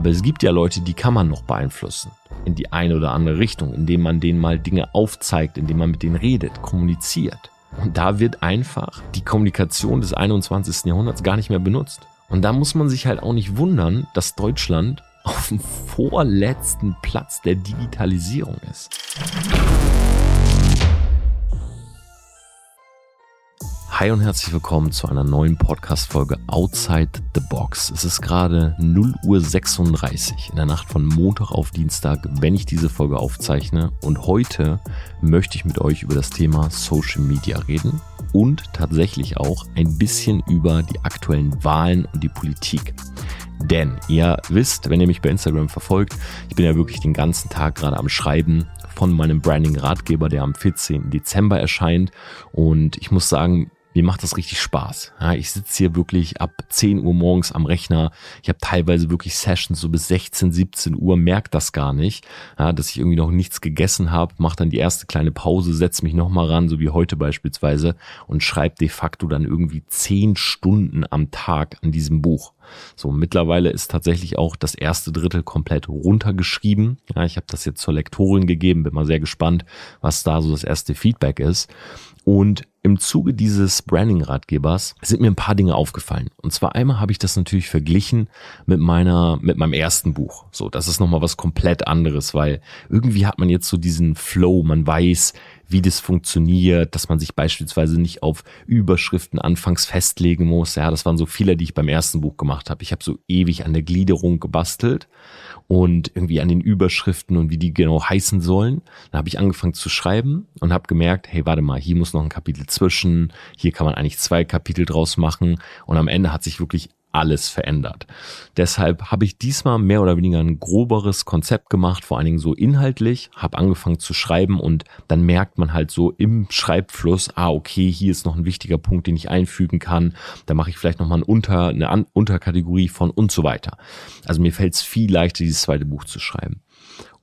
Aber es gibt ja Leute, die kann man noch beeinflussen in die eine oder andere Richtung, indem man denen mal Dinge aufzeigt, indem man mit denen redet, kommuniziert. Und da wird einfach die Kommunikation des 21. Jahrhunderts gar nicht mehr benutzt. Und da muss man sich halt auch nicht wundern, dass Deutschland auf dem vorletzten Platz der Digitalisierung ist. Hi und herzlich willkommen zu einer neuen Podcast-Folge Outside the Box. Es ist gerade 0 Uhr 36 in der Nacht von Montag auf Dienstag, wenn ich diese Folge aufzeichne. Und heute möchte ich mit euch über das Thema Social Media reden und tatsächlich auch ein bisschen über die aktuellen Wahlen und die Politik. Denn ihr wisst, wenn ihr mich bei Instagram verfolgt, ich bin ja wirklich den ganzen Tag gerade am Schreiben von meinem Branding-Ratgeber, der am 14. Dezember erscheint. Und ich muss sagen, mir macht das richtig Spaß. Ja, ich sitze hier wirklich ab 10 Uhr morgens am Rechner. Ich habe teilweise wirklich Sessions so bis 16, 17 Uhr, merke das gar nicht, ja, dass ich irgendwie noch nichts gegessen habe, mache dann die erste kleine Pause, setze mich nochmal ran, so wie heute beispielsweise, und schreibe de facto dann irgendwie 10 Stunden am Tag an diesem Buch. So, mittlerweile ist tatsächlich auch das erste Drittel komplett runtergeschrieben. Ja, ich habe das jetzt zur Lektorin gegeben, bin mal sehr gespannt, was da so das erste Feedback ist. Und im Zuge dieses Branding-Ratgebers sind mir ein paar Dinge aufgefallen. Und zwar einmal habe ich das natürlich verglichen mit meiner, mit meinem ersten Buch. So, das ist nochmal was komplett anderes, weil irgendwie hat man jetzt so diesen Flow, man weiß, wie das funktioniert, dass man sich beispielsweise nicht auf Überschriften anfangs festlegen muss. Ja, das waren so Fehler, die ich beim ersten Buch gemacht habe. Ich habe so ewig an der Gliederung gebastelt und irgendwie an den Überschriften und wie die genau heißen sollen. Dann habe ich angefangen zu schreiben und habe gemerkt, hey, warte mal, hier muss noch ein Kapitel zwischen, hier kann man eigentlich zwei Kapitel draus machen und am Ende hat sich wirklich alles verändert. Deshalb habe ich diesmal mehr oder weniger ein groberes Konzept gemacht, vor allen Dingen so inhaltlich, habe angefangen zu schreiben und dann merkt man halt so im Schreibfluss, ah okay, hier ist noch ein wichtiger Punkt, den ich einfügen kann, da mache ich vielleicht nochmal ein Unter, eine Unterkategorie von und so weiter. Also mir fällt es viel leichter, dieses zweite Buch zu schreiben.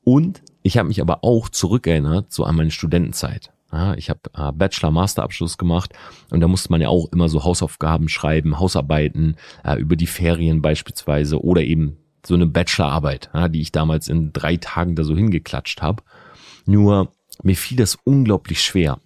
Und ich habe mich aber auch zurückerinnert so an meine Studentenzeit. Ja, ich habe äh, Bachelor-Master-Abschluss gemacht und da musste man ja auch immer so Hausaufgaben schreiben, Hausarbeiten äh, über die Ferien beispielsweise oder eben so eine Bachelorarbeit, ja, die ich damals in drei Tagen da so hingeklatscht habe. Nur mir fiel das unglaublich schwer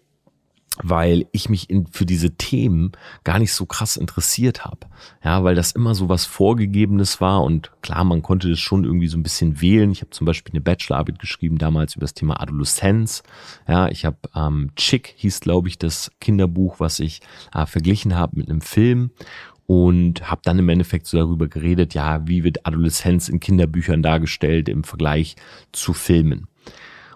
weil ich mich in, für diese Themen gar nicht so krass interessiert habe. Ja, weil das immer so was Vorgegebenes war und klar, man konnte das schon irgendwie so ein bisschen wählen. Ich habe zum Beispiel eine Bachelorarbeit geschrieben damals über das Thema Adoleszenz. Ja, ich habe ähm, Chick hieß, glaube ich, das Kinderbuch, was ich äh, verglichen habe mit einem Film und habe dann im Endeffekt so darüber geredet, ja, wie wird Adoleszenz in Kinderbüchern dargestellt im Vergleich zu Filmen.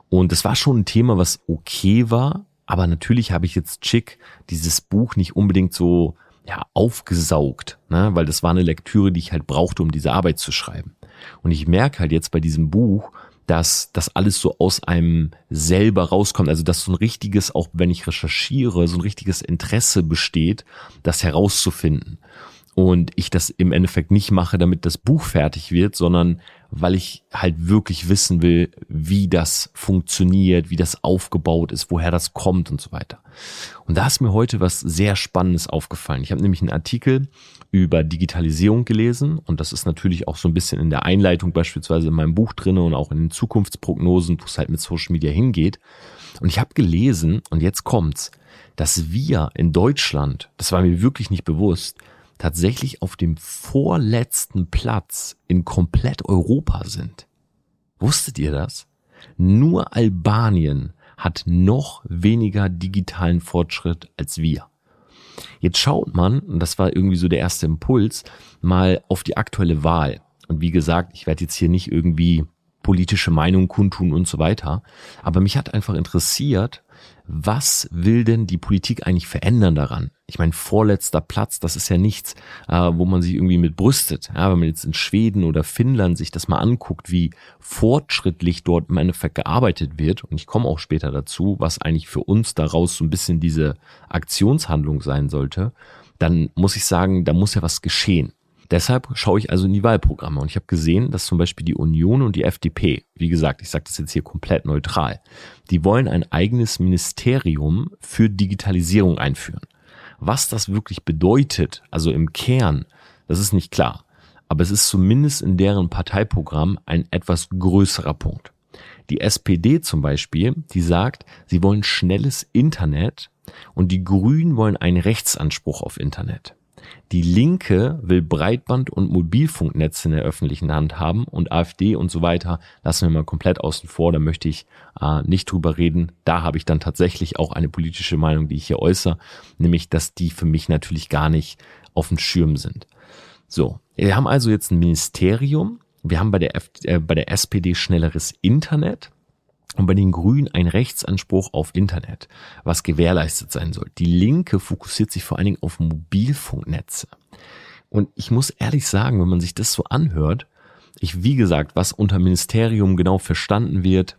Und das war schon ein Thema, was okay war, aber natürlich habe ich jetzt Chick dieses Buch nicht unbedingt so ja, aufgesaugt, ne? weil das war eine Lektüre, die ich halt brauchte, um diese Arbeit zu schreiben. Und ich merke halt jetzt bei diesem Buch, dass das alles so aus einem selber rauskommt. Also dass so ein richtiges, auch wenn ich recherchiere, so ein richtiges Interesse besteht, das herauszufinden und ich das im Endeffekt nicht mache, damit das Buch fertig wird, sondern weil ich halt wirklich wissen will, wie das funktioniert, wie das aufgebaut ist, woher das kommt und so weiter. Und da ist mir heute was sehr Spannendes aufgefallen. Ich habe nämlich einen Artikel über Digitalisierung gelesen und das ist natürlich auch so ein bisschen in der Einleitung beispielsweise in meinem Buch drinne und auch in den Zukunftsprognosen, wo es halt mit Social Media hingeht. Und ich habe gelesen, und jetzt kommt's, dass wir in Deutschland, das war mir wirklich nicht bewusst, tatsächlich auf dem vorletzten Platz in komplett Europa sind. Wusstet ihr das? Nur Albanien hat noch weniger digitalen Fortschritt als wir. Jetzt schaut man, und das war irgendwie so der erste Impuls, mal auf die aktuelle Wahl. Und wie gesagt, ich werde jetzt hier nicht irgendwie politische Meinung kundtun und so weiter. Aber mich hat einfach interessiert, was will denn die Politik eigentlich verändern daran? Ich meine, vorletzter Platz, das ist ja nichts, äh, wo man sich irgendwie mit brüstet. Ja, wenn man jetzt in Schweden oder Finnland sich das mal anguckt, wie fortschrittlich dort im Endeffekt gearbeitet wird, und ich komme auch später dazu, was eigentlich für uns daraus so ein bisschen diese Aktionshandlung sein sollte, dann muss ich sagen, da muss ja was geschehen. Deshalb schaue ich also in die Wahlprogramme und ich habe gesehen, dass zum Beispiel die Union und die FDP, wie gesagt, ich sage das jetzt hier komplett neutral, die wollen ein eigenes Ministerium für Digitalisierung einführen. Was das wirklich bedeutet, also im Kern, das ist nicht klar. aber es ist zumindest in deren Parteiprogramm ein etwas größerer Punkt. Die SPD zum Beispiel, die sagt, sie wollen schnelles Internet und die Grünen wollen einen Rechtsanspruch auf Internet. Die Linke will Breitband- und Mobilfunknetze in der öffentlichen Hand haben und AfD und so weiter lassen wir mal komplett außen vor. Da möchte ich äh, nicht drüber reden. Da habe ich dann tatsächlich auch eine politische Meinung, die ich hier äußere, nämlich, dass die für mich natürlich gar nicht auf dem Schirm sind. So, wir haben also jetzt ein Ministerium. Wir haben bei der, F äh, bei der SPD schnelleres Internet und bei den Grünen ein Rechtsanspruch auf Internet, was gewährleistet sein soll. Die Linke fokussiert sich vor allen Dingen auf Mobilfunknetze. Und ich muss ehrlich sagen, wenn man sich das so anhört, ich, wie gesagt, was unter Ministerium genau verstanden wird,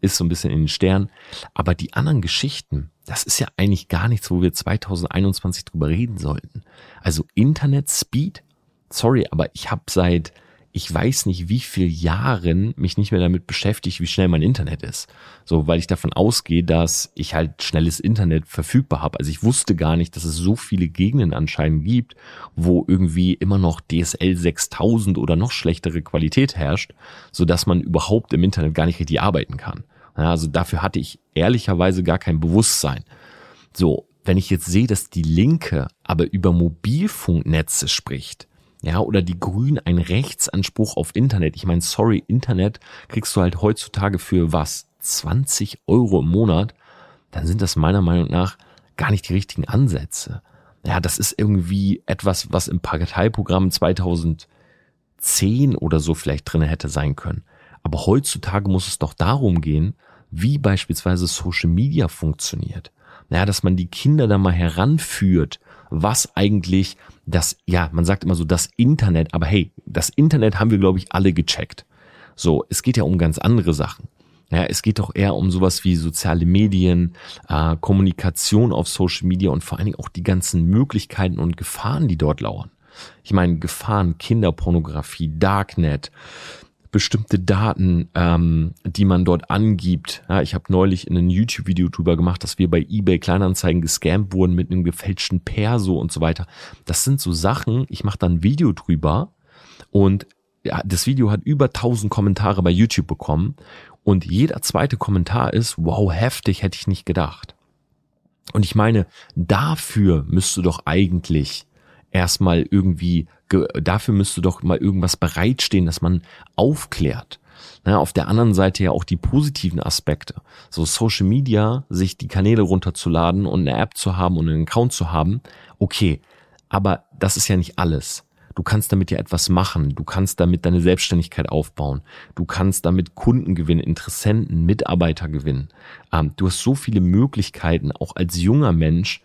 ist so ein bisschen in den Sternen. Aber die anderen Geschichten, das ist ja eigentlich gar nichts, wo wir 2021 drüber reden sollten. Also Internet Speed, sorry, aber ich habe seit ich weiß nicht, wie viel Jahren mich nicht mehr damit beschäftigt, wie schnell mein Internet ist. So, weil ich davon ausgehe, dass ich halt schnelles Internet verfügbar habe. Also ich wusste gar nicht, dass es so viele Gegenden anscheinend gibt, wo irgendwie immer noch DSL 6000 oder noch schlechtere Qualität herrscht, so dass man überhaupt im Internet gar nicht richtig arbeiten kann. Ja, also dafür hatte ich ehrlicherweise gar kein Bewusstsein. So, wenn ich jetzt sehe, dass die Linke aber über Mobilfunknetze spricht, ja, oder die Grünen einen Rechtsanspruch auf Internet. Ich meine, sorry, Internet kriegst du halt heutzutage für was? 20 Euro im Monat? Dann sind das meiner Meinung nach gar nicht die richtigen Ansätze. Ja, das ist irgendwie etwas, was im Parteiprogramm 2010 oder so vielleicht drin hätte sein können. Aber heutzutage muss es doch darum gehen, wie beispielsweise Social Media funktioniert. Ja, dass man die Kinder da mal heranführt, was eigentlich das, ja, man sagt immer so das Internet, aber hey, das Internet haben wir, glaube ich, alle gecheckt. So, es geht ja um ganz andere Sachen. Ja, es geht doch eher um sowas wie soziale Medien, äh, Kommunikation auf Social Media und vor allen Dingen auch die ganzen Möglichkeiten und Gefahren, die dort lauern. Ich meine, Gefahren, Kinderpornografie, Darknet, bestimmte Daten, ähm, die man dort angibt. Ja, ich habe neulich in einem YouTube-Video drüber gemacht, dass wir bei eBay Kleinanzeigen gescampt wurden mit einem gefälschten Perso und so weiter. Das sind so Sachen, ich mache dann ein Video drüber und ja, das Video hat über 1000 Kommentare bei YouTube bekommen und jeder zweite Kommentar ist, wow, heftig, hätte ich nicht gedacht. Und ich meine, dafür müsste doch eigentlich erstmal irgendwie, dafür müsste doch mal irgendwas bereitstehen, dass man aufklärt. Na, auf der anderen Seite ja auch die positiven Aspekte. So Social Media, sich die Kanäle runterzuladen und eine App zu haben und einen Account zu haben. Okay. Aber das ist ja nicht alles. Du kannst damit ja etwas machen. Du kannst damit deine Selbstständigkeit aufbauen. Du kannst damit Kunden gewinnen, Interessenten, Mitarbeiter gewinnen. Ähm, du hast so viele Möglichkeiten, auch als junger Mensch,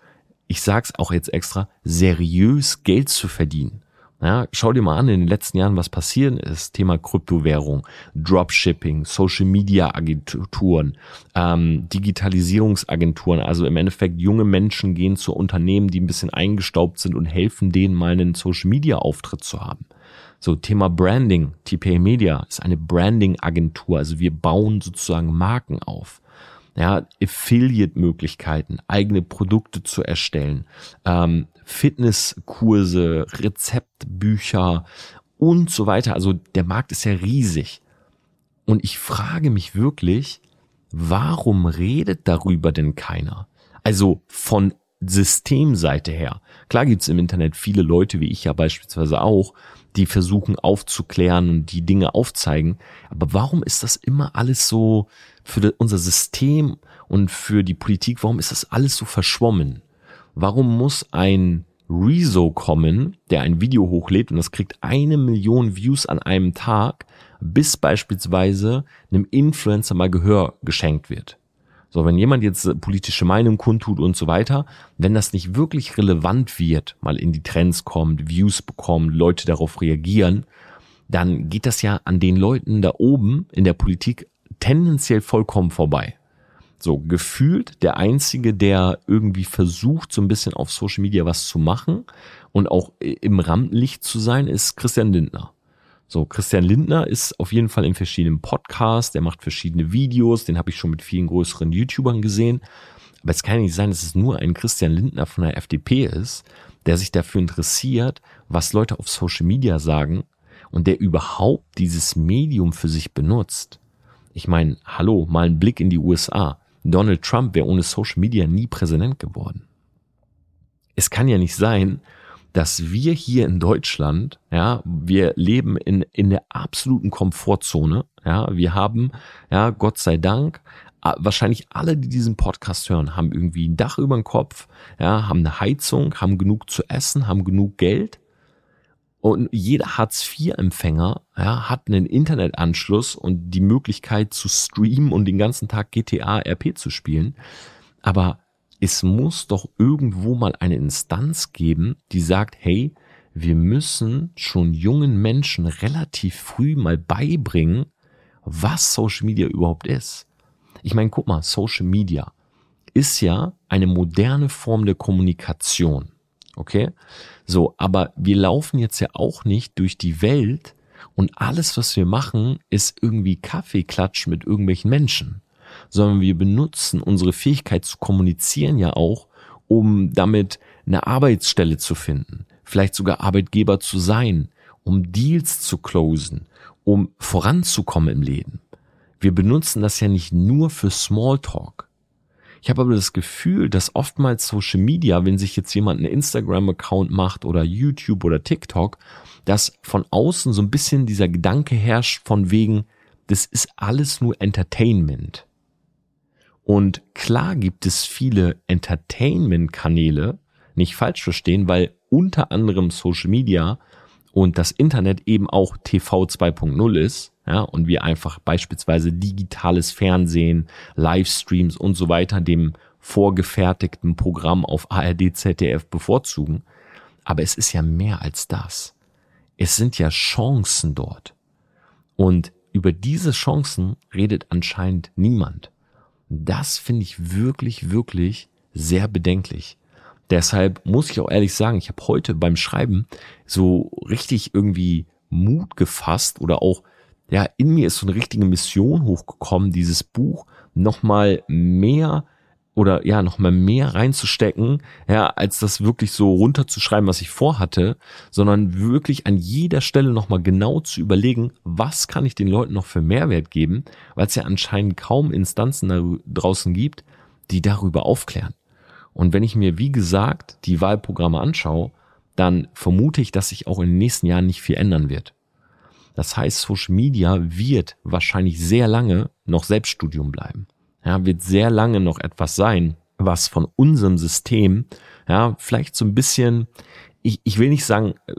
ich sag's auch jetzt extra, seriös Geld zu verdienen. Ja, schau dir mal an, in den letzten Jahren, was passiert ist. Thema Kryptowährung, Dropshipping, Social Media Agenturen, ähm, Digitalisierungsagenturen. Also im Endeffekt junge Menschen gehen zu Unternehmen, die ein bisschen eingestaubt sind und helfen denen mal einen Social Media Auftritt zu haben. So, Thema Branding. TPA Media ist eine Branding Agentur. Also wir bauen sozusagen Marken auf ja, Affiliate-Möglichkeiten, eigene Produkte zu erstellen, ähm, Fitnesskurse, Rezeptbücher und so weiter. Also der Markt ist ja riesig. Und ich frage mich wirklich, warum redet darüber denn keiner? Also von Systemseite her. Klar gibt's im Internet viele Leute, wie ich ja beispielsweise auch, die versuchen aufzuklären und die Dinge aufzeigen. Aber warum ist das immer alles so für unser System und für die Politik, warum ist das alles so verschwommen? Warum muss ein Rezo kommen, der ein Video hochlädt und das kriegt eine Million Views an einem Tag, bis beispielsweise einem Influencer mal Gehör geschenkt wird? So, wenn jemand jetzt politische Meinung kundtut und so weiter, wenn das nicht wirklich relevant wird, mal in die Trends kommt, Views bekommt, Leute darauf reagieren, dann geht das ja an den Leuten da oben in der Politik tendenziell vollkommen vorbei. So, gefühlt der einzige, der irgendwie versucht, so ein bisschen auf Social Media was zu machen und auch im Rampenlicht zu sein, ist Christian Lindner. So, Christian Lindner ist auf jeden Fall in verschiedenen Podcasts, der macht verschiedene Videos, den habe ich schon mit vielen größeren YouTubern gesehen. Aber es kann ja nicht sein, dass es nur ein Christian Lindner von der FDP ist, der sich dafür interessiert, was Leute auf Social Media sagen und der überhaupt dieses Medium für sich benutzt. Ich meine, hallo, mal ein Blick in die USA. Donald Trump wäre ohne Social Media nie Präsident geworden. Es kann ja nicht sein, dass wir hier in Deutschland, ja, wir leben in, in der absoluten Komfortzone, ja, wir haben, ja, Gott sei Dank, wahrscheinlich alle, die diesen Podcast hören, haben irgendwie ein Dach über dem Kopf, ja, haben eine Heizung, haben genug zu essen, haben genug Geld. Und jeder Hartz-IV-Empfänger ja, hat einen Internetanschluss und die Möglichkeit zu streamen und den ganzen Tag GTA RP zu spielen. Aber es muss doch irgendwo mal eine Instanz geben, die sagt, hey, wir müssen schon jungen Menschen relativ früh mal beibringen, was Social Media überhaupt ist. Ich meine, guck mal, Social Media ist ja eine moderne Form der Kommunikation. Okay? So, aber wir laufen jetzt ja auch nicht durch die Welt und alles, was wir machen, ist irgendwie Kaffeeklatsch mit irgendwelchen Menschen sondern wir benutzen unsere Fähigkeit zu kommunizieren ja auch, um damit eine Arbeitsstelle zu finden, vielleicht sogar Arbeitgeber zu sein, um Deals zu closen, um voranzukommen im Leben. Wir benutzen das ja nicht nur für Smalltalk. Ich habe aber das Gefühl, dass oftmals Social Media, wenn sich jetzt jemand einen Instagram-Account macht oder YouTube oder TikTok, dass von außen so ein bisschen dieser Gedanke herrscht von wegen, das ist alles nur Entertainment. Und klar gibt es viele Entertainment-Kanäle, nicht falsch verstehen, weil unter anderem Social Media und das Internet eben auch TV 2.0 ist, ja, und wir einfach beispielsweise digitales Fernsehen, Livestreams und so weiter dem vorgefertigten Programm auf ARD, ZDF bevorzugen. Aber es ist ja mehr als das. Es sind ja Chancen dort. Und über diese Chancen redet anscheinend niemand. Das finde ich wirklich, wirklich sehr bedenklich. Deshalb muss ich auch ehrlich sagen, ich habe heute beim Schreiben so richtig irgendwie Mut gefasst oder auch, ja, in mir ist so eine richtige Mission hochgekommen, dieses Buch nochmal mehr oder ja, nochmal mehr reinzustecken, ja, als das wirklich so runterzuschreiben, was ich vorhatte, sondern wirklich an jeder Stelle nochmal genau zu überlegen, was kann ich den Leuten noch für Mehrwert geben, weil es ja anscheinend kaum Instanzen da draußen gibt, die darüber aufklären. Und wenn ich mir, wie gesagt, die Wahlprogramme anschaue, dann vermute ich, dass sich auch in den nächsten Jahren nicht viel ändern wird. Das heißt, Social Media wird wahrscheinlich sehr lange noch Selbststudium bleiben ja, wird sehr lange noch etwas sein, was von unserem System, ja, vielleicht so ein bisschen, ich, ich will nicht sagen, äh,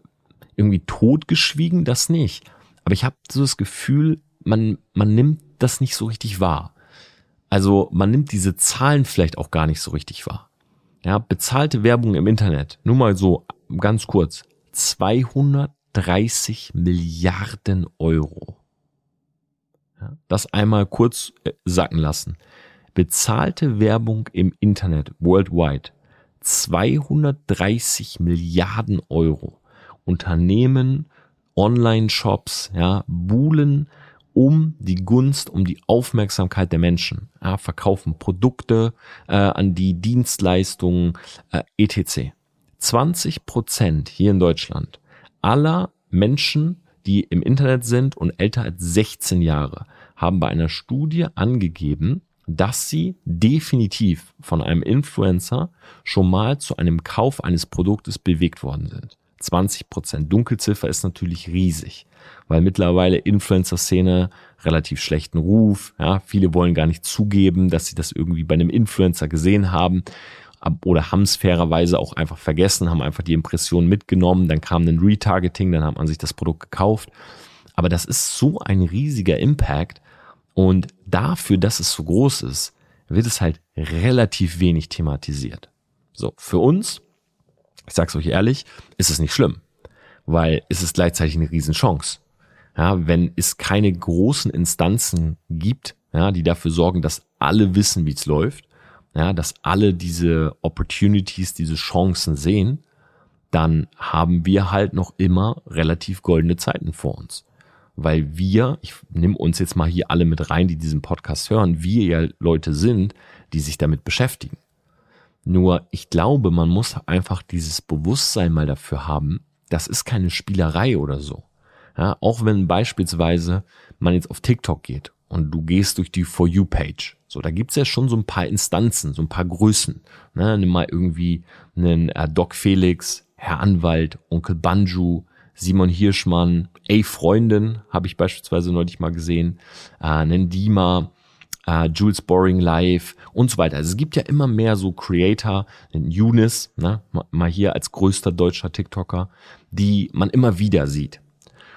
irgendwie totgeschwiegen, das nicht. Aber ich habe so das Gefühl, man, man nimmt das nicht so richtig wahr. Also man nimmt diese Zahlen vielleicht auch gar nicht so richtig wahr. Ja, bezahlte Werbung im Internet, nur mal so ganz kurz, 230 Milliarden Euro. Das einmal kurz äh, sacken lassen. Bezahlte Werbung im Internet worldwide 230 Milliarden Euro. Unternehmen, Online-Shops, ja, buhlen um die Gunst, um die Aufmerksamkeit der Menschen, ja, verkaufen Produkte äh, an die Dienstleistungen äh, etc. 20 Prozent hier in Deutschland aller Menschen die im Internet sind und älter als 16 Jahre, haben bei einer Studie angegeben, dass sie definitiv von einem Influencer schon mal zu einem Kauf eines Produktes bewegt worden sind. 20 Prozent. Dunkelziffer ist natürlich riesig, weil mittlerweile Influencer-Szene relativ schlechten Ruf. Ja, viele wollen gar nicht zugeben, dass sie das irgendwie bei einem Influencer gesehen haben oder haben es fairerweise auch einfach vergessen, haben einfach die Impression mitgenommen, dann kam ein Retargeting, dann hat man sich das Produkt gekauft. Aber das ist so ein riesiger Impact und dafür, dass es so groß ist, wird es halt relativ wenig thematisiert. So, für uns, ich sag's euch ehrlich, ist es nicht schlimm, weil es ist gleichzeitig eine Riesenchance. Ja, wenn es keine großen Instanzen gibt, ja, die dafür sorgen, dass alle wissen, wie es läuft, ja, dass alle diese Opportunities, diese Chancen sehen, dann haben wir halt noch immer relativ goldene Zeiten vor uns. Weil wir, ich nehme uns jetzt mal hier alle mit rein, die diesen Podcast hören, wir ja Leute sind, die sich damit beschäftigen. Nur ich glaube, man muss einfach dieses Bewusstsein mal dafür haben, das ist keine Spielerei oder so. Ja, auch wenn beispielsweise man jetzt auf TikTok geht und du gehst durch die For You-Page. So, da gibt's ja schon so ein paar Instanzen, so ein paar Größen. Ne? Nimm mal irgendwie einen äh, Doc Felix, Herr Anwalt, Onkel Banju, Simon Hirschmann, Ey Freundin, habe ich beispielsweise neulich mal gesehen, äh, einen Dima, äh, Jules Boring Live und so weiter. Also es gibt ja immer mehr so Creator, den Younes, ne, mal hier als größter deutscher TikToker, die man immer wieder sieht.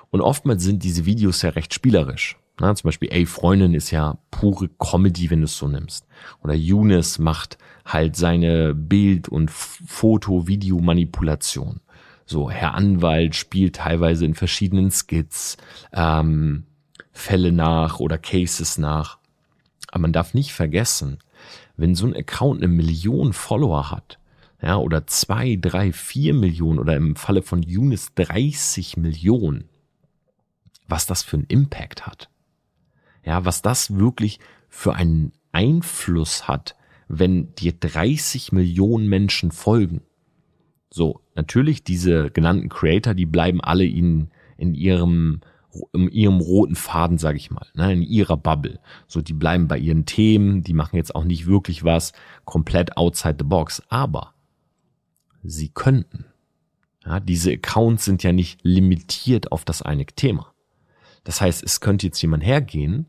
Und oftmals sind diese Videos ja recht spielerisch. Na, zum Beispiel, ey, Freundin ist ja pure Comedy, wenn du es so nimmst. Oder Younes macht halt seine Bild- und Foto-Video-Manipulation. So, Herr Anwalt spielt teilweise in verschiedenen Skits ähm, Fälle nach oder Cases nach. Aber man darf nicht vergessen, wenn so ein Account eine Million Follower hat, ja, oder zwei, drei, vier Millionen oder im Falle von Younes 30 Millionen, was das für einen Impact hat. Ja, was das wirklich für einen Einfluss hat, wenn dir 30 Millionen Menschen folgen. So, natürlich diese genannten Creator, die bleiben alle in, in ihrem in ihrem roten Faden, sage ich mal, ne, in ihrer Bubble. So, die bleiben bei ihren Themen, die machen jetzt auch nicht wirklich was komplett outside the box, aber sie könnten. Ja, diese Accounts sind ja nicht limitiert auf das eine Thema. Das heißt, es könnte jetzt jemand hergehen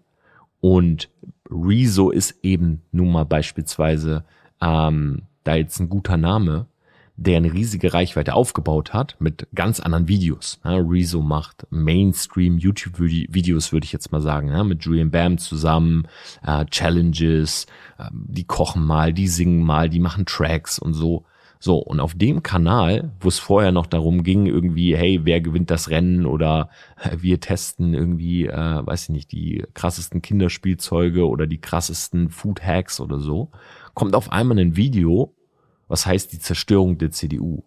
und Rezo ist eben nun mal beispielsweise ähm, da jetzt ein guter Name, der eine riesige Reichweite aufgebaut hat mit ganz anderen Videos. Ja, Rezo macht Mainstream YouTube-Videos, würde ich jetzt mal sagen, ja, mit Julian Bam zusammen, äh, Challenges, äh, die kochen mal, die singen mal, die machen Tracks und so. So, und auf dem Kanal, wo es vorher noch darum ging, irgendwie, hey, wer gewinnt das Rennen oder äh, wir testen irgendwie, äh, weiß ich nicht, die krassesten Kinderspielzeuge oder die krassesten Food Hacks oder so, kommt auf einmal ein Video, was heißt die Zerstörung der CDU.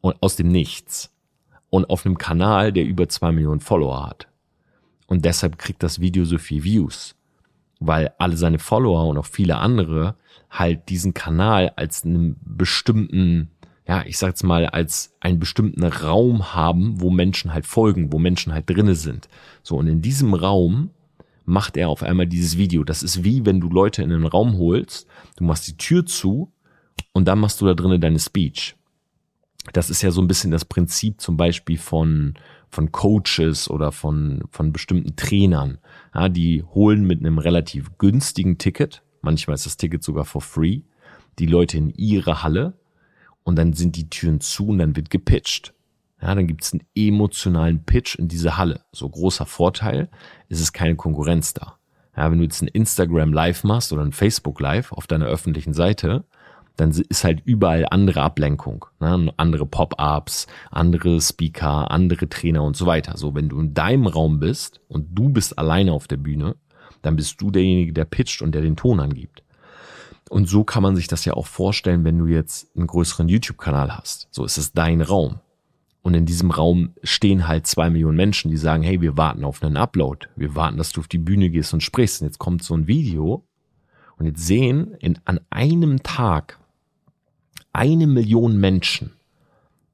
Und aus dem Nichts. Und auf einem Kanal, der über zwei Millionen Follower hat. Und deshalb kriegt das Video so viel Views. Weil alle seine Follower und auch viele andere halt diesen Kanal als einen bestimmten, ja, ich sag's mal, als einen bestimmten Raum haben, wo Menschen halt folgen, wo Menschen halt drinne sind. So, und in diesem Raum macht er auf einmal dieses Video. Das ist wie wenn du Leute in einen Raum holst, du machst die Tür zu und dann machst du da drinnen deine Speech. Das ist ja so ein bisschen das Prinzip zum Beispiel von, von Coaches oder von, von bestimmten Trainern. Ja, die holen mit einem relativ günstigen Ticket, Manchmal ist das Ticket sogar for free. Die Leute in ihre Halle und dann sind die Türen zu und dann wird gepitcht. Ja, dann gibt es einen emotionalen Pitch in diese Halle. So großer Vorteil, ist es keine Konkurrenz da. Ja, wenn du jetzt ein Instagram Live machst oder ein Facebook Live auf deiner öffentlichen Seite, dann ist halt überall andere Ablenkung, ne? andere Pop-ups, andere Speaker, andere Trainer und so weiter. So, wenn du in deinem Raum bist und du bist alleine auf der Bühne, dann bist du derjenige, der pitcht und der den Ton angibt. Und so kann man sich das ja auch vorstellen, wenn du jetzt einen größeren YouTube-Kanal hast. So ist es dein Raum. Und in diesem Raum stehen halt zwei Millionen Menschen, die sagen, hey, wir warten auf einen Upload. Wir warten, dass du auf die Bühne gehst und sprichst. Und jetzt kommt so ein Video. Und jetzt sehen in, an einem Tag eine Million Menschen,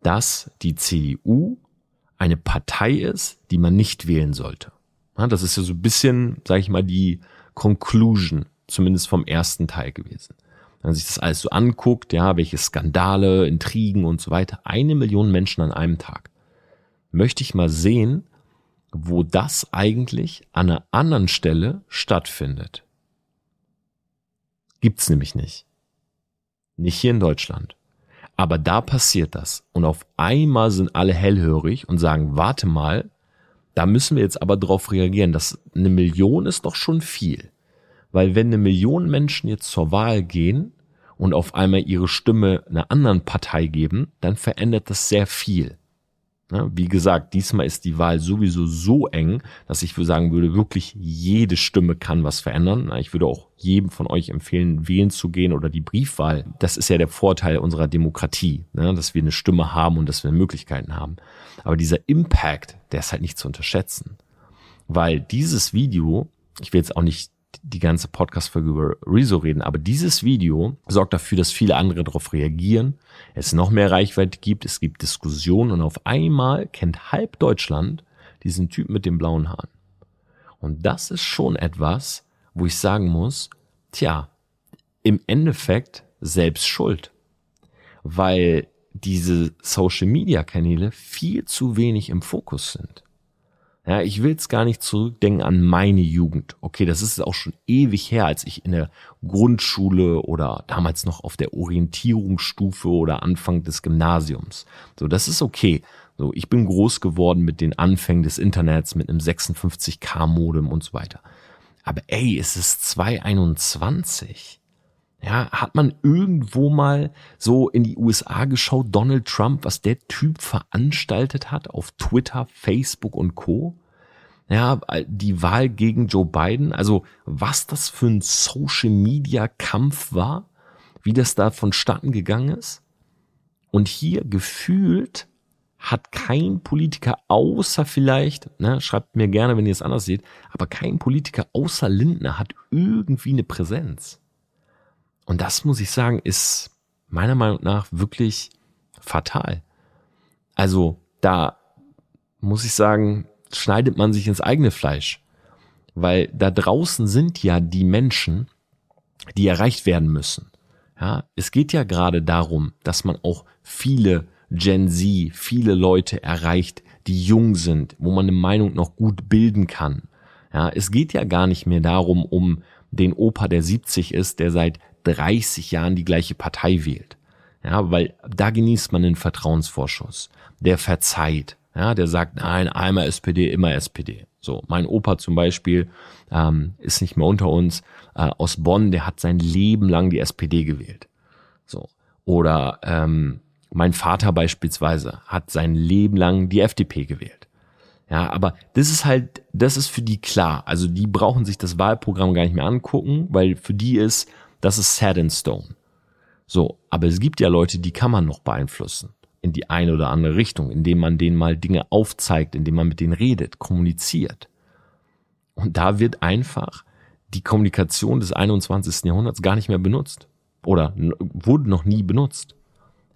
dass die CDU eine Partei ist, die man nicht wählen sollte. Das ist ja so ein bisschen, sage ich mal, die Conclusion, zumindest vom ersten Teil gewesen. Wenn man sich das alles so anguckt, ja, welche Skandale, Intrigen und so weiter, eine Million Menschen an einem Tag. Möchte ich mal sehen, wo das eigentlich an einer anderen Stelle stattfindet. Gibt's nämlich nicht. Nicht hier in Deutschland. Aber da passiert das. Und auf einmal sind alle hellhörig und sagen, warte mal, da müssen wir jetzt aber drauf reagieren, dass eine Million ist doch schon viel. Weil wenn eine Million Menschen jetzt zur Wahl gehen und auf einmal ihre Stimme einer anderen Partei geben, dann verändert das sehr viel. Wie gesagt, diesmal ist die Wahl sowieso so eng, dass ich sagen würde, wirklich jede Stimme kann was verändern. Ich würde auch jedem von euch empfehlen, wählen zu gehen oder die Briefwahl. Das ist ja der Vorteil unserer Demokratie, dass wir eine Stimme haben und dass wir Möglichkeiten haben. Aber dieser Impact, der ist halt nicht zu unterschätzen. Weil dieses Video, ich will jetzt auch nicht die ganze Podcast-Folge über Rezo reden, aber dieses Video sorgt dafür, dass viele andere darauf reagieren, es noch mehr Reichweite gibt, es gibt Diskussionen und auf einmal kennt halb Deutschland diesen Typ mit den blauen Haaren. Und das ist schon etwas, wo ich sagen muss, tja, im Endeffekt selbst schuld. Weil diese Social Media Kanäle viel zu wenig im Fokus sind. Ja, ich will jetzt gar nicht zurückdenken an meine Jugend. Okay, das ist auch schon ewig her, als ich in der Grundschule oder damals noch auf der Orientierungsstufe oder Anfang des Gymnasiums. So, das ist okay. So, ich bin groß geworden mit den Anfängen des Internets, mit einem 56k Modem und so weiter. Aber ey, es ist 2021. Ja, hat man irgendwo mal so in die USA geschaut, Donald Trump, was der Typ veranstaltet hat auf Twitter, Facebook und Co. Ja, die Wahl gegen Joe Biden, also was das für ein Social Media Kampf war, wie das da vonstatten gegangen ist. Und hier gefühlt hat kein Politiker außer vielleicht, ne, schreibt mir gerne, wenn ihr es anders seht, aber kein Politiker außer Lindner hat irgendwie eine Präsenz. Und das muss ich sagen, ist meiner Meinung nach wirklich fatal. Also da muss ich sagen, schneidet man sich ins eigene Fleisch. Weil da draußen sind ja die Menschen, die erreicht werden müssen. Ja, es geht ja gerade darum, dass man auch viele Gen Z, viele Leute erreicht, die jung sind, wo man eine Meinung noch gut bilden kann. Ja, es geht ja gar nicht mehr darum, um den Opa, der 70 ist, der seit 30 Jahren die gleiche Partei wählt. Ja, weil da genießt man den Vertrauensvorschuss. Der verzeiht. Ja, der sagt, nein, einmal SPD, immer SPD. So, mein Opa zum Beispiel ähm, ist nicht mehr unter uns äh, aus Bonn, der hat sein Leben lang die SPD gewählt. So. Oder ähm, mein Vater beispielsweise hat sein Leben lang die FDP gewählt. Ja, aber das ist halt, das ist für die klar. Also die brauchen sich das Wahlprogramm gar nicht mehr angucken, weil für die ist, das ist set in stone. So, aber es gibt ja Leute, die kann man noch beeinflussen in die eine oder andere Richtung, indem man denen mal Dinge aufzeigt, indem man mit denen redet, kommuniziert. Und da wird einfach die Kommunikation des 21. Jahrhunderts gar nicht mehr benutzt oder wurde noch nie benutzt.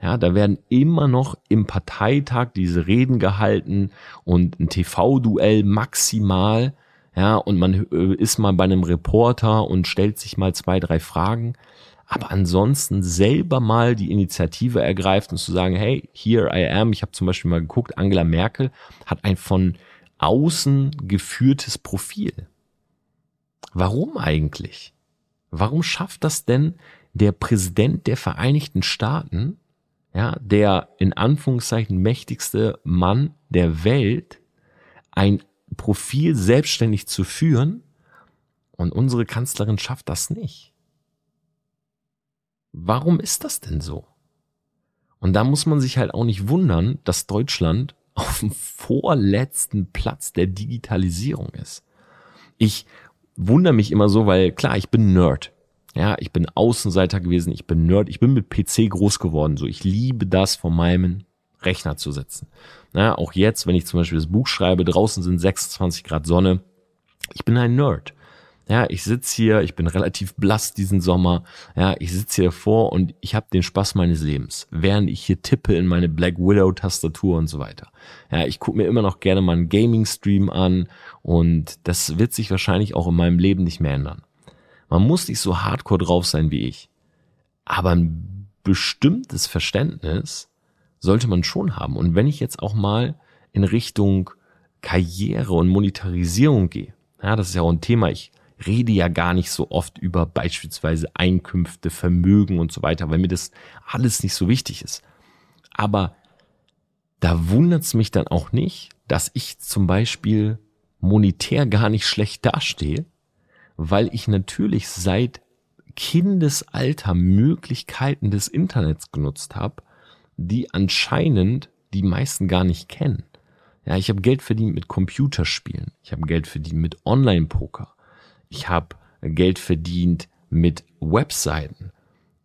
Ja, da werden immer noch im Parteitag diese Reden gehalten und ein TV-Duell maximal ja, und man äh, ist mal bei einem Reporter und stellt sich mal zwei, drei Fragen. Aber ansonsten selber mal die Initiative ergreift und zu sagen, hey, here I am. Ich habe zum Beispiel mal geguckt, Angela Merkel hat ein von außen geführtes Profil. Warum eigentlich? Warum schafft das denn der Präsident der Vereinigten Staaten, ja, der in Anführungszeichen mächtigste Mann der Welt, ein Profil selbstständig zu führen und unsere Kanzlerin schafft das nicht. Warum ist das denn so? Und da muss man sich halt auch nicht wundern, dass Deutschland auf dem vorletzten Platz der Digitalisierung ist. Ich wundere mich immer so, weil klar, ich bin Nerd. Ja, ich bin Außenseiter gewesen, ich bin Nerd, ich bin mit PC groß geworden, so ich liebe das von meinem Rechner zu sitzen. Na, auch jetzt, wenn ich zum Beispiel das Buch schreibe, draußen sind 26 Grad Sonne. Ich bin ein Nerd. Ja, ich sitze hier, ich bin relativ blass diesen Sommer. Ja, ich sitze hier vor und ich habe den Spaß meines Lebens, während ich hier tippe in meine Black Widow Tastatur und so weiter. Ja, ich gucke mir immer noch gerne mal einen Gaming Stream an und das wird sich wahrscheinlich auch in meinem Leben nicht mehr ändern. Man muss nicht so hardcore drauf sein wie ich, aber ein bestimmtes Verständnis sollte man schon haben. Und wenn ich jetzt auch mal in Richtung Karriere und Monetarisierung gehe, ja, das ist ja auch ein Thema, ich rede ja gar nicht so oft über beispielsweise Einkünfte, Vermögen und so weiter, weil mir das alles nicht so wichtig ist. Aber da wundert es mich dann auch nicht, dass ich zum Beispiel monetär gar nicht schlecht dastehe, weil ich natürlich seit Kindesalter Möglichkeiten des Internets genutzt habe, die anscheinend die meisten gar nicht kennen. Ja, ich habe Geld verdient mit Computerspielen. Ich habe Geld verdient mit Online-Poker. Ich habe Geld verdient mit Webseiten.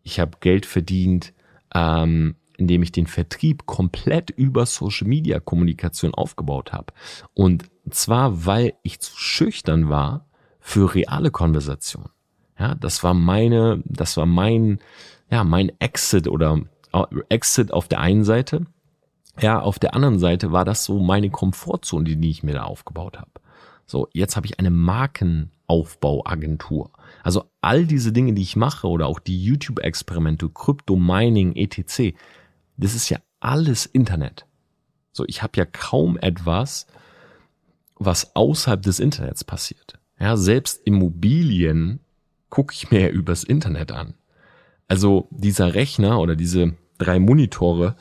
Ich habe Geld verdient, ähm, indem ich den Vertrieb komplett über Social-Media-Kommunikation aufgebaut habe. Und zwar, weil ich zu schüchtern war für reale Konversation. Ja, das war meine, das war mein, ja, mein Exit oder Exit auf der einen Seite, ja, auf der anderen Seite war das so meine Komfortzone, die ich mir da aufgebaut habe. So, jetzt habe ich eine Markenaufbauagentur. Also all diese Dinge, die ich mache oder auch die YouTube-Experimente, Krypto-Mining, etc., das ist ja alles Internet. So, ich habe ja kaum etwas, was außerhalb des Internets passiert. Ja, selbst Immobilien gucke ich mir ja übers Internet an. Also dieser Rechner oder diese drei Monitore,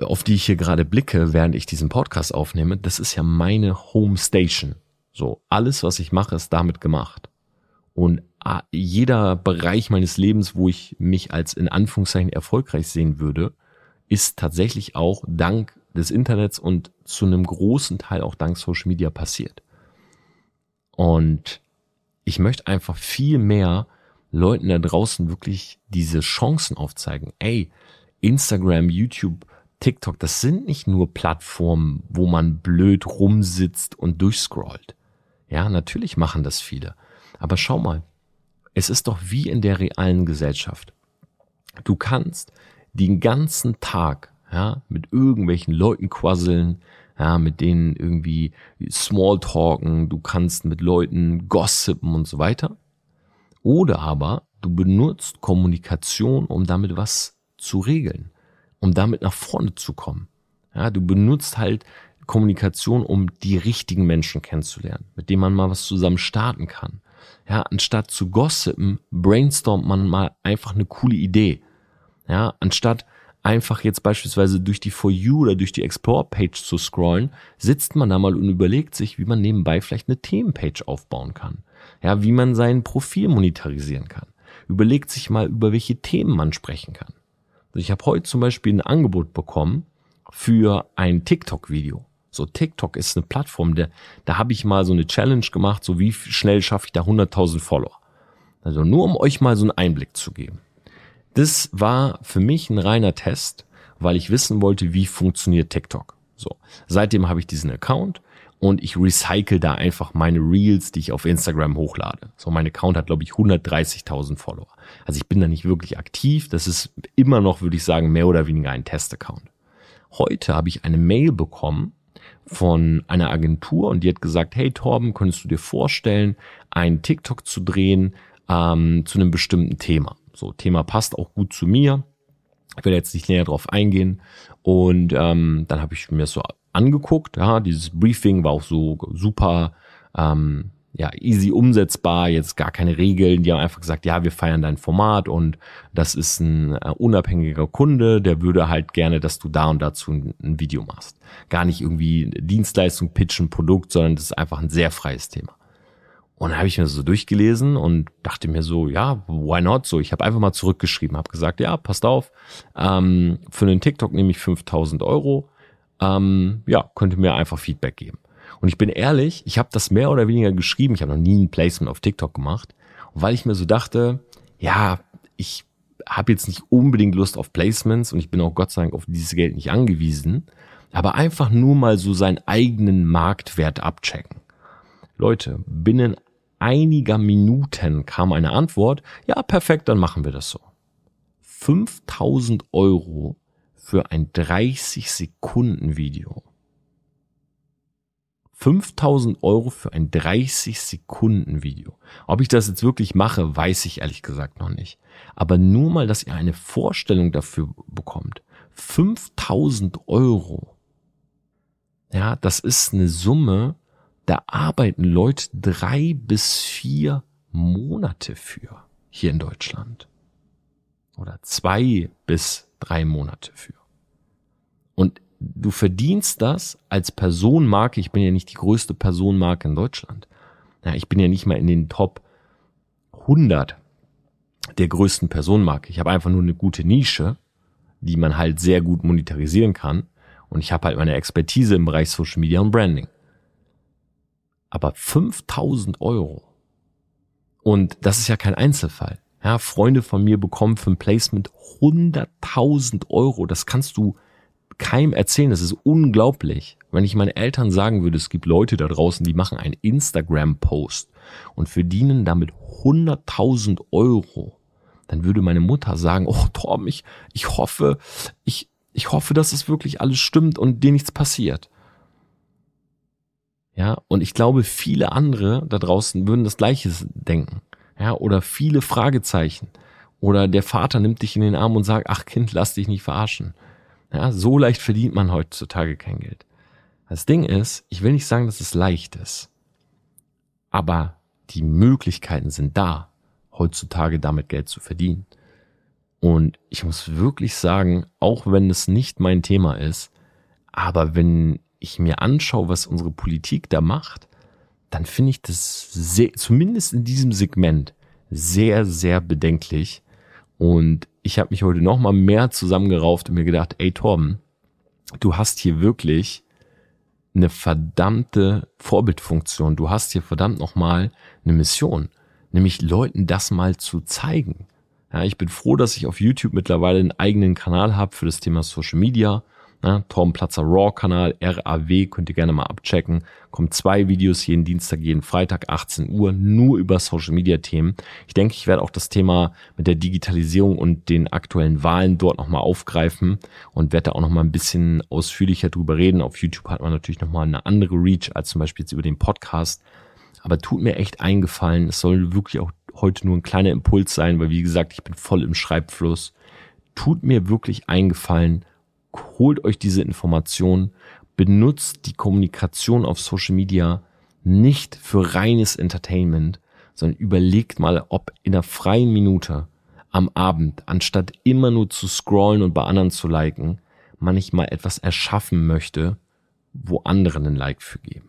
auf die ich hier gerade blicke, während ich diesen Podcast aufnehme, das ist ja meine Home Station. So, alles, was ich mache, ist damit gemacht. Und ah, jeder Bereich meines Lebens, wo ich mich als in Anführungszeichen erfolgreich sehen würde, ist tatsächlich auch dank des Internets und zu einem großen Teil auch dank Social Media passiert. Und ich möchte einfach viel mehr Leuten da draußen wirklich diese Chancen aufzeigen. Ey, Instagram, YouTube, TikTok, das sind nicht nur Plattformen, wo man blöd rumsitzt und durchscrollt. Ja, natürlich machen das viele. Aber schau mal, es ist doch wie in der realen Gesellschaft. Du kannst den ganzen Tag ja, mit irgendwelchen Leuten quasseln, ja, mit denen irgendwie Smalltalken, du kannst mit Leuten gossipen und so weiter. Oder aber du benutzt Kommunikation, um damit was zu regeln, um damit nach vorne zu kommen. Ja, du benutzt halt Kommunikation, um die richtigen Menschen kennenzulernen, mit denen man mal was zusammen starten kann. Ja, anstatt zu gossipen, brainstormt man mal einfach eine coole Idee. Ja, anstatt einfach jetzt beispielsweise durch die For You oder durch die Explore-Page zu scrollen, sitzt man da mal und überlegt sich, wie man nebenbei vielleicht eine Themenpage aufbauen kann. Ja, wie man sein Profil monetarisieren kann. Überlegt sich mal, über welche Themen man sprechen kann. Also ich habe heute zum Beispiel ein Angebot bekommen für ein TikTok-Video. So TikTok ist eine Plattform, der, da habe ich mal so eine Challenge gemacht, so wie schnell schaffe ich da 100.000 Follower. Also nur um euch mal so einen Einblick zu geben. Das war für mich ein reiner Test, weil ich wissen wollte, wie funktioniert TikTok. So, seitdem habe ich diesen Account und ich recycle da einfach meine Reels, die ich auf Instagram hochlade. So, mein Account hat, glaube ich, 130.000 Follower. Also ich bin da nicht wirklich aktiv. Das ist immer noch, würde ich sagen, mehr oder weniger ein Test-Account. Heute habe ich eine Mail bekommen von einer Agentur und die hat gesagt, hey Torben, könntest du dir vorstellen, einen TikTok zu drehen ähm, zu einem bestimmten Thema? So, Thema passt auch gut zu mir. Ich will jetzt nicht näher drauf eingehen. Und ähm, dann habe ich mir so angeguckt. Ja, dieses Briefing war auch so super ähm, ja, easy umsetzbar, jetzt gar keine Regeln. Die haben einfach gesagt, ja, wir feiern dein Format und das ist ein äh, unabhängiger Kunde, der würde halt gerne, dass du da und dazu ein, ein Video machst. Gar nicht irgendwie Dienstleistung, pitchen, Produkt, sondern das ist einfach ein sehr freies Thema. Und dann habe ich mir so durchgelesen und dachte mir so, ja, why not so? Ich habe einfach mal zurückgeschrieben, habe gesagt, ja, passt auf, ähm, für den TikTok nehme ich 5000 Euro. Ähm, ja, könnte mir einfach Feedback geben. Und ich bin ehrlich, ich habe das mehr oder weniger geschrieben. Ich habe noch nie ein Placement auf TikTok gemacht. Weil ich mir so dachte, ja, ich habe jetzt nicht unbedingt Lust auf Placements und ich bin auch Gott sei Dank auf dieses Geld nicht angewiesen, aber einfach nur mal so seinen eigenen Marktwert abchecken. Leute, binnen einiger Minuten kam eine Antwort, ja, perfekt, dann machen wir das so. 5000 Euro für ein 30 Sekunden Video. 5000 Euro für ein 30 Sekunden Video. Ob ich das jetzt wirklich mache, weiß ich ehrlich gesagt noch nicht. Aber nur mal, dass ihr eine Vorstellung dafür bekommt. 5000 Euro. Ja, das ist eine Summe, da arbeiten Leute drei bis vier Monate für hier in Deutschland. Oder zwei bis drei Monate für. Und du verdienst das als Personenmarke. Ich bin ja nicht die größte Personenmarke in Deutschland. Ja, ich bin ja nicht mal in den Top 100 der größten Personenmarke. Ich habe einfach nur eine gute Nische, die man halt sehr gut monetarisieren kann. Und ich habe halt meine Expertise im Bereich Social Media und Branding aber 5000 Euro. Und das ist ja kein Einzelfall. Ja, Freunde von mir bekommen für ein Placement 100.000 Euro. Das kannst du keinem erzählen. Das ist unglaublich. Wenn ich meinen Eltern sagen würde, es gibt Leute da draußen, die machen einen Instagram-Post und verdienen damit 100.000 Euro, dann würde meine Mutter sagen, oh Torben, ich, ich hoffe, ich, Ich hoffe, dass es wirklich alles stimmt und dir nichts passiert. Ja, und ich glaube, viele andere da draußen würden das Gleiche denken. Ja, oder viele Fragezeichen. Oder der Vater nimmt dich in den Arm und sagt, ach Kind, lass dich nicht verarschen. Ja, so leicht verdient man heutzutage kein Geld. Das Ding ist, ich will nicht sagen, dass es leicht ist. Aber die Möglichkeiten sind da, heutzutage damit Geld zu verdienen. Und ich muss wirklich sagen, auch wenn es nicht mein Thema ist, aber wenn ich mir anschaue, was unsere Politik da macht, dann finde ich das sehr, zumindest in diesem Segment sehr, sehr bedenklich. Und ich habe mich heute noch mal mehr zusammengerauft und mir gedacht, ey Torben, du hast hier wirklich eine verdammte Vorbildfunktion. Du hast hier verdammt noch mal eine Mission, nämlich Leuten das mal zu zeigen. Ja, ich bin froh, dass ich auf YouTube mittlerweile einen eigenen Kanal habe für das Thema Social Media Ne? Torben Platzer Raw-Kanal, RAW, könnt ihr gerne mal abchecken. Kommen zwei Videos jeden Dienstag, jeden Freitag, 18 Uhr, nur über Social-Media-Themen. Ich denke, ich werde auch das Thema mit der Digitalisierung und den aktuellen Wahlen dort nochmal aufgreifen und werde da auch nochmal ein bisschen ausführlicher drüber reden. Auf YouTube hat man natürlich nochmal eine andere Reach als zum Beispiel jetzt über den Podcast. Aber tut mir echt eingefallen, es soll wirklich auch heute nur ein kleiner Impuls sein, weil wie gesagt, ich bin voll im Schreibfluss. Tut mir wirklich eingefallen, holt euch diese Informationen, benutzt die Kommunikation auf Social Media nicht für reines Entertainment, sondern überlegt mal, ob in einer freien Minute am Abend, anstatt immer nur zu scrollen und bei anderen zu liken, man nicht mal etwas erschaffen möchte, wo andere einen Like für geben.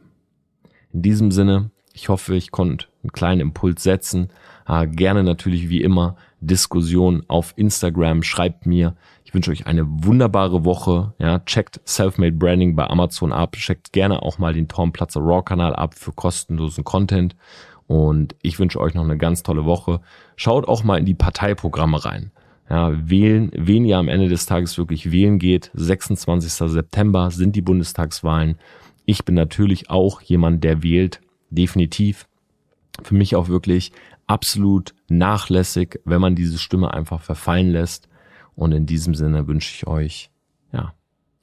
In diesem Sinne, ich hoffe, ich konnte einen kleinen Impuls setzen. Ah, gerne natürlich wie immer Diskussion auf Instagram. Schreibt mir. Ich wünsche euch eine wunderbare Woche. Ja, checkt Selfmade Branding bei Amazon ab. Checkt gerne auch mal den Tom Platzer Raw Kanal ab für kostenlosen Content. Und ich wünsche euch noch eine ganz tolle Woche. Schaut auch mal in die Parteiprogramme rein. Ja, wählen, wen ihr am Ende des Tages wirklich wählen geht. 26. September sind die Bundestagswahlen. Ich bin natürlich auch jemand, der wählt definitiv für mich auch wirklich absolut nachlässig, wenn man diese Stimme einfach verfallen lässt. Und in diesem Sinne wünsche ich euch, ja,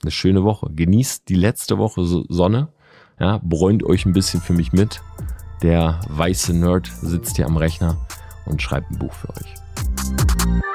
eine schöne Woche. Genießt die letzte Woche Sonne. Ja, bräunt euch ein bisschen für mich mit. Der weiße Nerd sitzt hier am Rechner und schreibt ein Buch für euch.